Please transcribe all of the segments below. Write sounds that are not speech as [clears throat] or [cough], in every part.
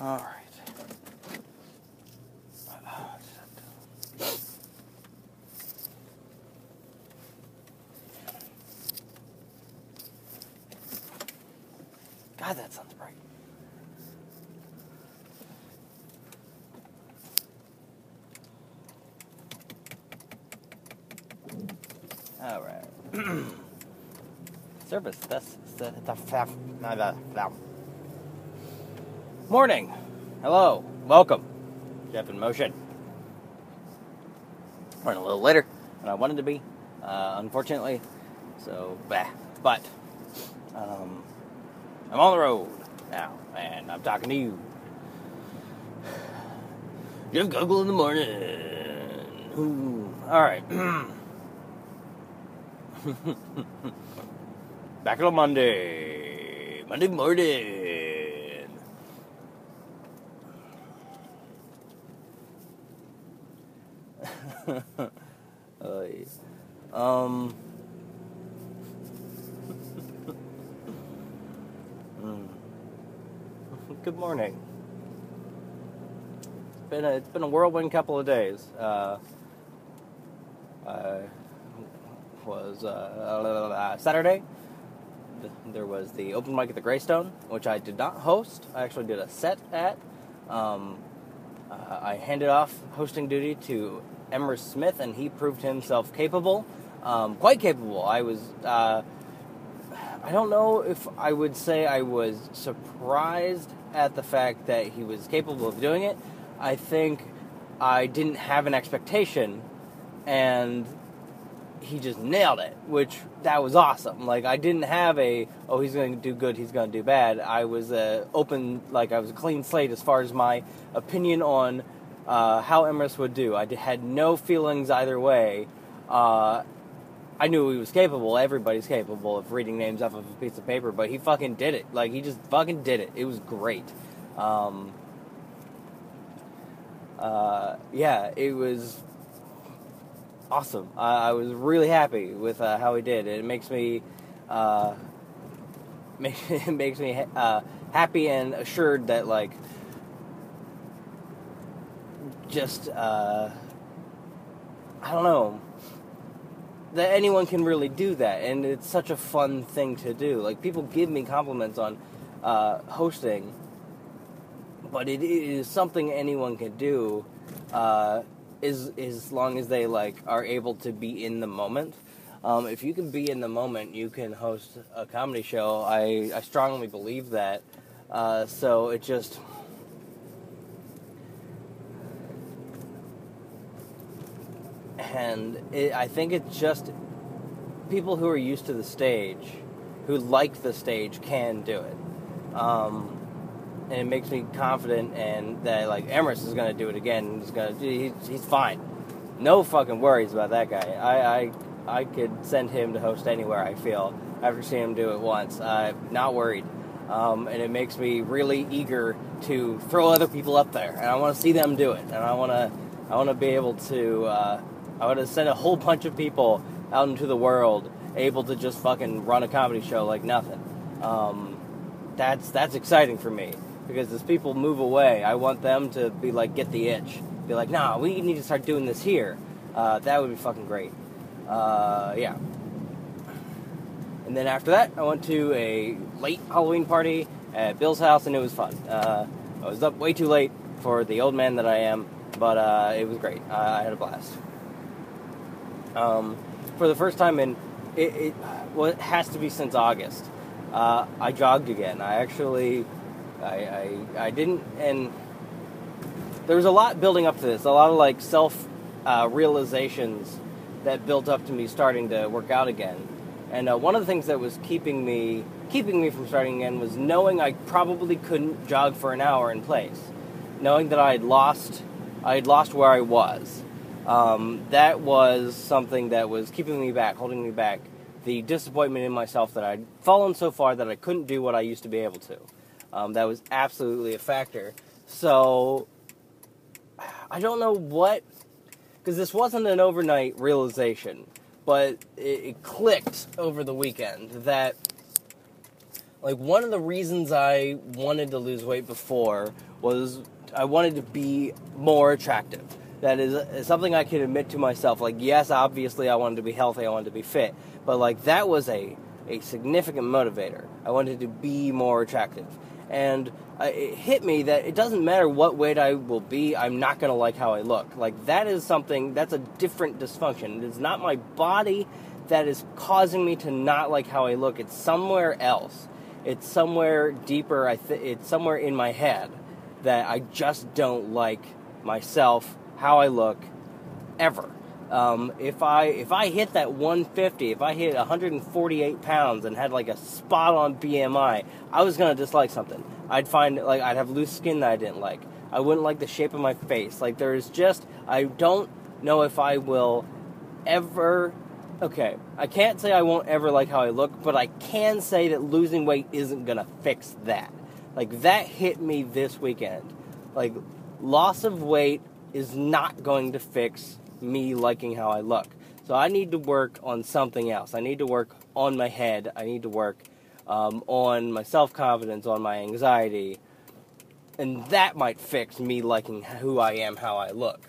All right. Uh, uh, God, that sounds bright. All right. [clears throat] Service. That's the, the, the, the, Morning. Hello. Welcome. Jeff in Motion. Running a little later than I wanted to be, uh, unfortunately. So, bah. But, um, I'm on the road now, and I'm talking to you. [sighs] Jeff Google in the morning. Ooh. All right. [laughs] Back on Monday. Monday morning. Oy. um. Mm. Good morning. It's been a, it's been a whirlwind couple of days. Uh, I was uh, Saturday. There was the open mic at the Greystone, which I did not host. I actually did a set at. Um, uh, I handed off hosting duty to Emrys Smith, and he proved himself capable, um, quite capable. I was, uh, I don't know if I would say I was surprised at the fact that he was capable of doing it. I think I didn't have an expectation, and he just nailed it, which that was awesome. Like I didn't have a oh he's going to do good, he's going to do bad. I was uh, open, like I was a clean slate as far as my opinion on uh, how Emrys would do. I had no feelings either way. Uh, I knew he was capable. Everybody's capable of reading names off of a piece of paper, but he fucking did it. Like he just fucking did it. It was great. Um, uh, yeah, it was awesome. I was really happy with uh, how he did. It makes me uh, it [laughs] makes me uh, happy and assured that like just uh, I don't know that anyone can really do that, and it's such a fun thing to do. Like people give me compliments on uh, hosting, but it is something anyone can do, uh, is as long as they like are able to be in the moment. Um, if you can be in the moment, you can host a comedy show. I I strongly believe that. Uh, so it just and it, I think it's just people who are used to the stage, who like the stage, can do it. Um, and it makes me confident and that like Emrys is going to do it again. He's to he's, he's fine. No fucking worries about that guy. I, I I could send him to host anywhere. I feel after seeing him do it once. I'm not worried. Um, and it makes me really eager to throw other people up there, and I want to see them do it, and I want to, I want to be able to uh, I would have sent a whole bunch of people out into the world able to just fucking run a comedy show like nothing. Um, that's that's exciting for me because as people move away, I want them to be like get the itch, be like, nah, we need to start doing this here. Uh, that would be fucking great. Uh, yeah. And then after that, I went to a late Halloween party at Bill's house, and it was fun. Uh, I was up way too late for the old man that I am, but uh, it was great. I had a blast um, for the first time in it, it, well, it has to be since August. Uh, I jogged again. I actually, I, I, I, didn't, and there was a lot building up to this. A lot of like self uh, realizations that built up to me starting to work out again. And uh, one of the things that was keeping me keeping me from starting again was knowing I probably couldn't jog for an hour in place, knowing that I had lost I had lost where I was um, that was something that was keeping me back, holding me back. The disappointment in myself that I'd fallen so far that I couldn't do what I used to be able to. Um, that was absolutely a factor. So, I don't know what, because this wasn't an overnight realization, but it, it clicked over the weekend that like one of the reasons I wanted to lose weight before was I wanted to be more attractive. That is, is something I can admit to myself. Like, yes, obviously, I wanted to be healthy, I wanted to be fit, but like that was a a significant motivator. I wanted to be more attractive, and uh, it hit me that it doesn't matter what weight I will be, I'm not going to like how I look. Like, that is something, that's a different dysfunction. It's not my body that is causing me to not like how I look, it's somewhere else. It's somewhere deeper, I th- it's somewhere in my head that I just don't like myself, how I look, ever. Um, if I if I hit that 150, if I hit 148 pounds and had like a spot on BMI, I was gonna dislike something. I'd find like I'd have loose skin that I didn't like. I wouldn't like the shape of my face. Like there's just I don't know if I will ever. Okay, I can't say I won't ever like how I look, but I can say that losing weight isn't gonna fix that. Like that hit me this weekend. Like loss of weight is not going to fix me liking how I look. So I need to work on something else. I need to work on my head. I need to work um, on my self confidence, on my anxiety. And that might fix me liking who I am, how I look.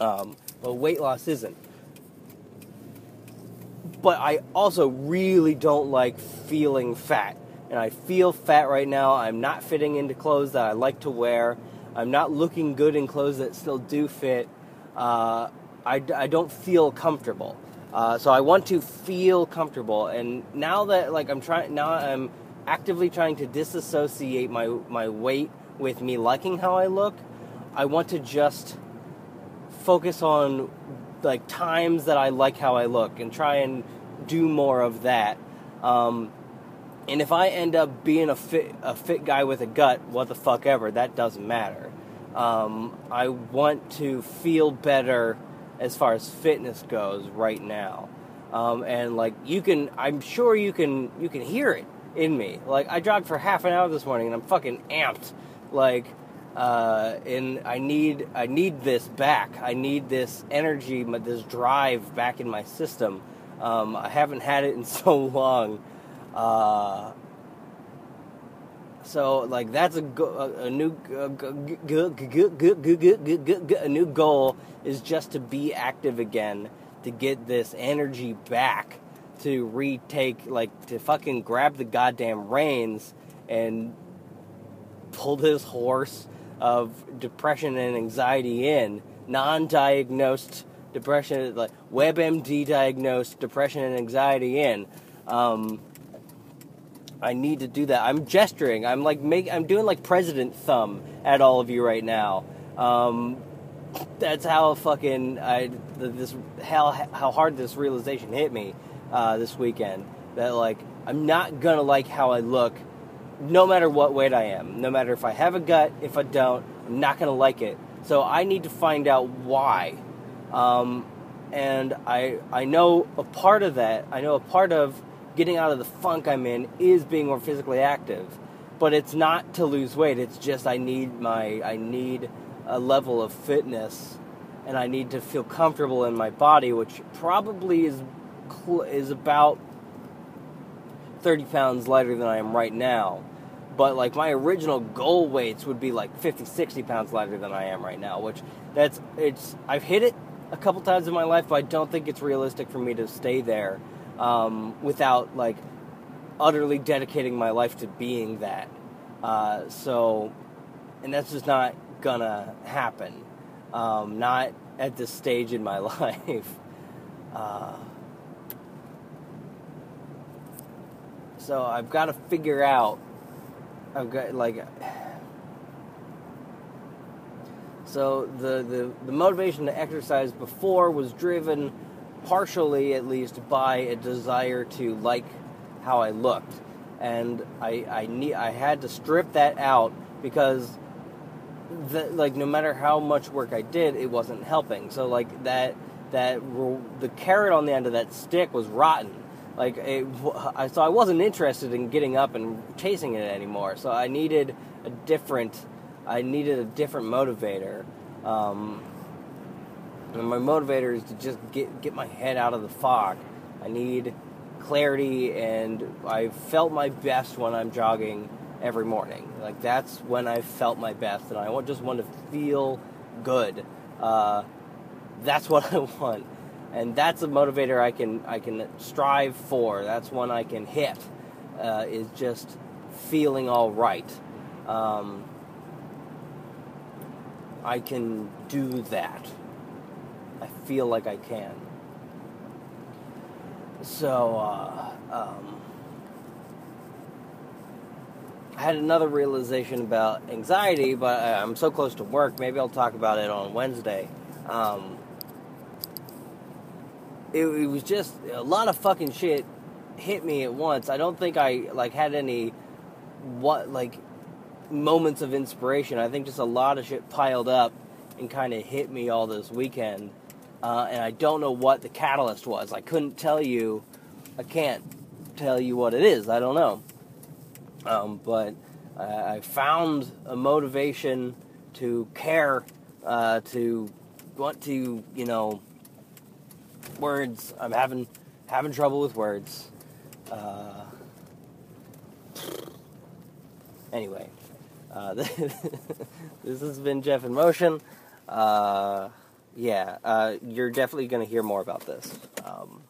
Um, but weight loss isn't. But I also really don't like feeling fat. And I feel fat right now. I'm not fitting into clothes that I like to wear. I'm not looking good in clothes that still do fit uh, I, I don't feel comfortable. Uh, so I want to feel comfortable. And now that like I'm trying, now I'm actively trying to disassociate my my weight with me liking how I look. I want to just focus on like times that I like how I look and try and do more of that. Um, and if I end up being a fit a fit guy with a gut, what the fuck ever, that doesn't matter. Um, I want to feel better as far as fitness goes right now. Um, and like you can, I'm sure you can, you can hear it in me. Like I jogged for half an hour this morning and I'm fucking amped. Like, uh, and I need, I need this back. I need this energy, this drive back in my system. Um, I haven't had it in [laughs] so long. Uh, so like that's a, go- a, new a new goal is just to be active again, to get this energy back, to retake like to fucking grab the goddamn reins and pull this horse of depression and anxiety in, non-diagnosed depression, like WebMD diagnosed depression and anxiety in. Um, I need to do that. I'm gesturing. I'm like make. I'm doing like president thumb at all of you right now. Um, that's how fucking I this how how hard this realization hit me uh, this weekend. That like I'm not gonna like how I look, no matter what weight I am. No matter if I have a gut, if I don't, I'm not gonna like it. So I need to find out why. Um, and I I know a part of that. I know a part of getting out of the funk I'm in is being more physically active. But it's not to lose weight. It's just I need my I need a level of fitness, and I need to feel comfortable in my body, which probably is is about 30 pounds lighter than I am right now. But like my original goal weights would be like 50, 60 pounds lighter than I am right now, which that's it's I've hit it a couple times in my life, but I don't think it's realistic for me to stay there um, without like utterly dedicating my life to being that. Uh, so, and that's just not gonna happen. Um, not at this stage in my [laughs] life. Uh, so I've got to figure out. I've got like. [sighs] So the, the the motivation to exercise before was driven partially at least by a desire to like how I looked, and I I need I had to strip that out because the, like no matter how much work I did, it wasn't helping. So like that that the carrot on the end of that stick was rotten. Like it, so I wasn't interested in getting up and chasing it anymore. So I needed a different I needed a different motivator. Um, and my motivator is to just get get my head out of the fog. I need clarity, and I felt my best when I'm jogging every morning. Like that's when I felt my best, and I just want to feel good. Uh, that's [laughs] what I want, and that's a motivator I can I can strive for. That's one I can hit. Uh, is just feeling all right. Um, I can do that. Feel like I can. So, uh, um, I had another realization about anxiety, but I'm so close to work. Maybe I'll talk about it on Wednesday. Um, it, it was just a lot of fucking shit hit me at once. I don't think I like had any what like moments of inspiration. I think just a lot of shit piled up and kind of hit me all this weekend. Uh, and I don't know what the catalyst was. I couldn't tell you. I can't tell you what it is. I don't know. Um, but I, I found a motivation to care, uh, to want to, you know, words. I'm having having trouble with words. Uh, anyway, uh, [laughs] this has been Jeff in Motion. Uh, yeah, uh, you're definitely going to hear more about this. Um,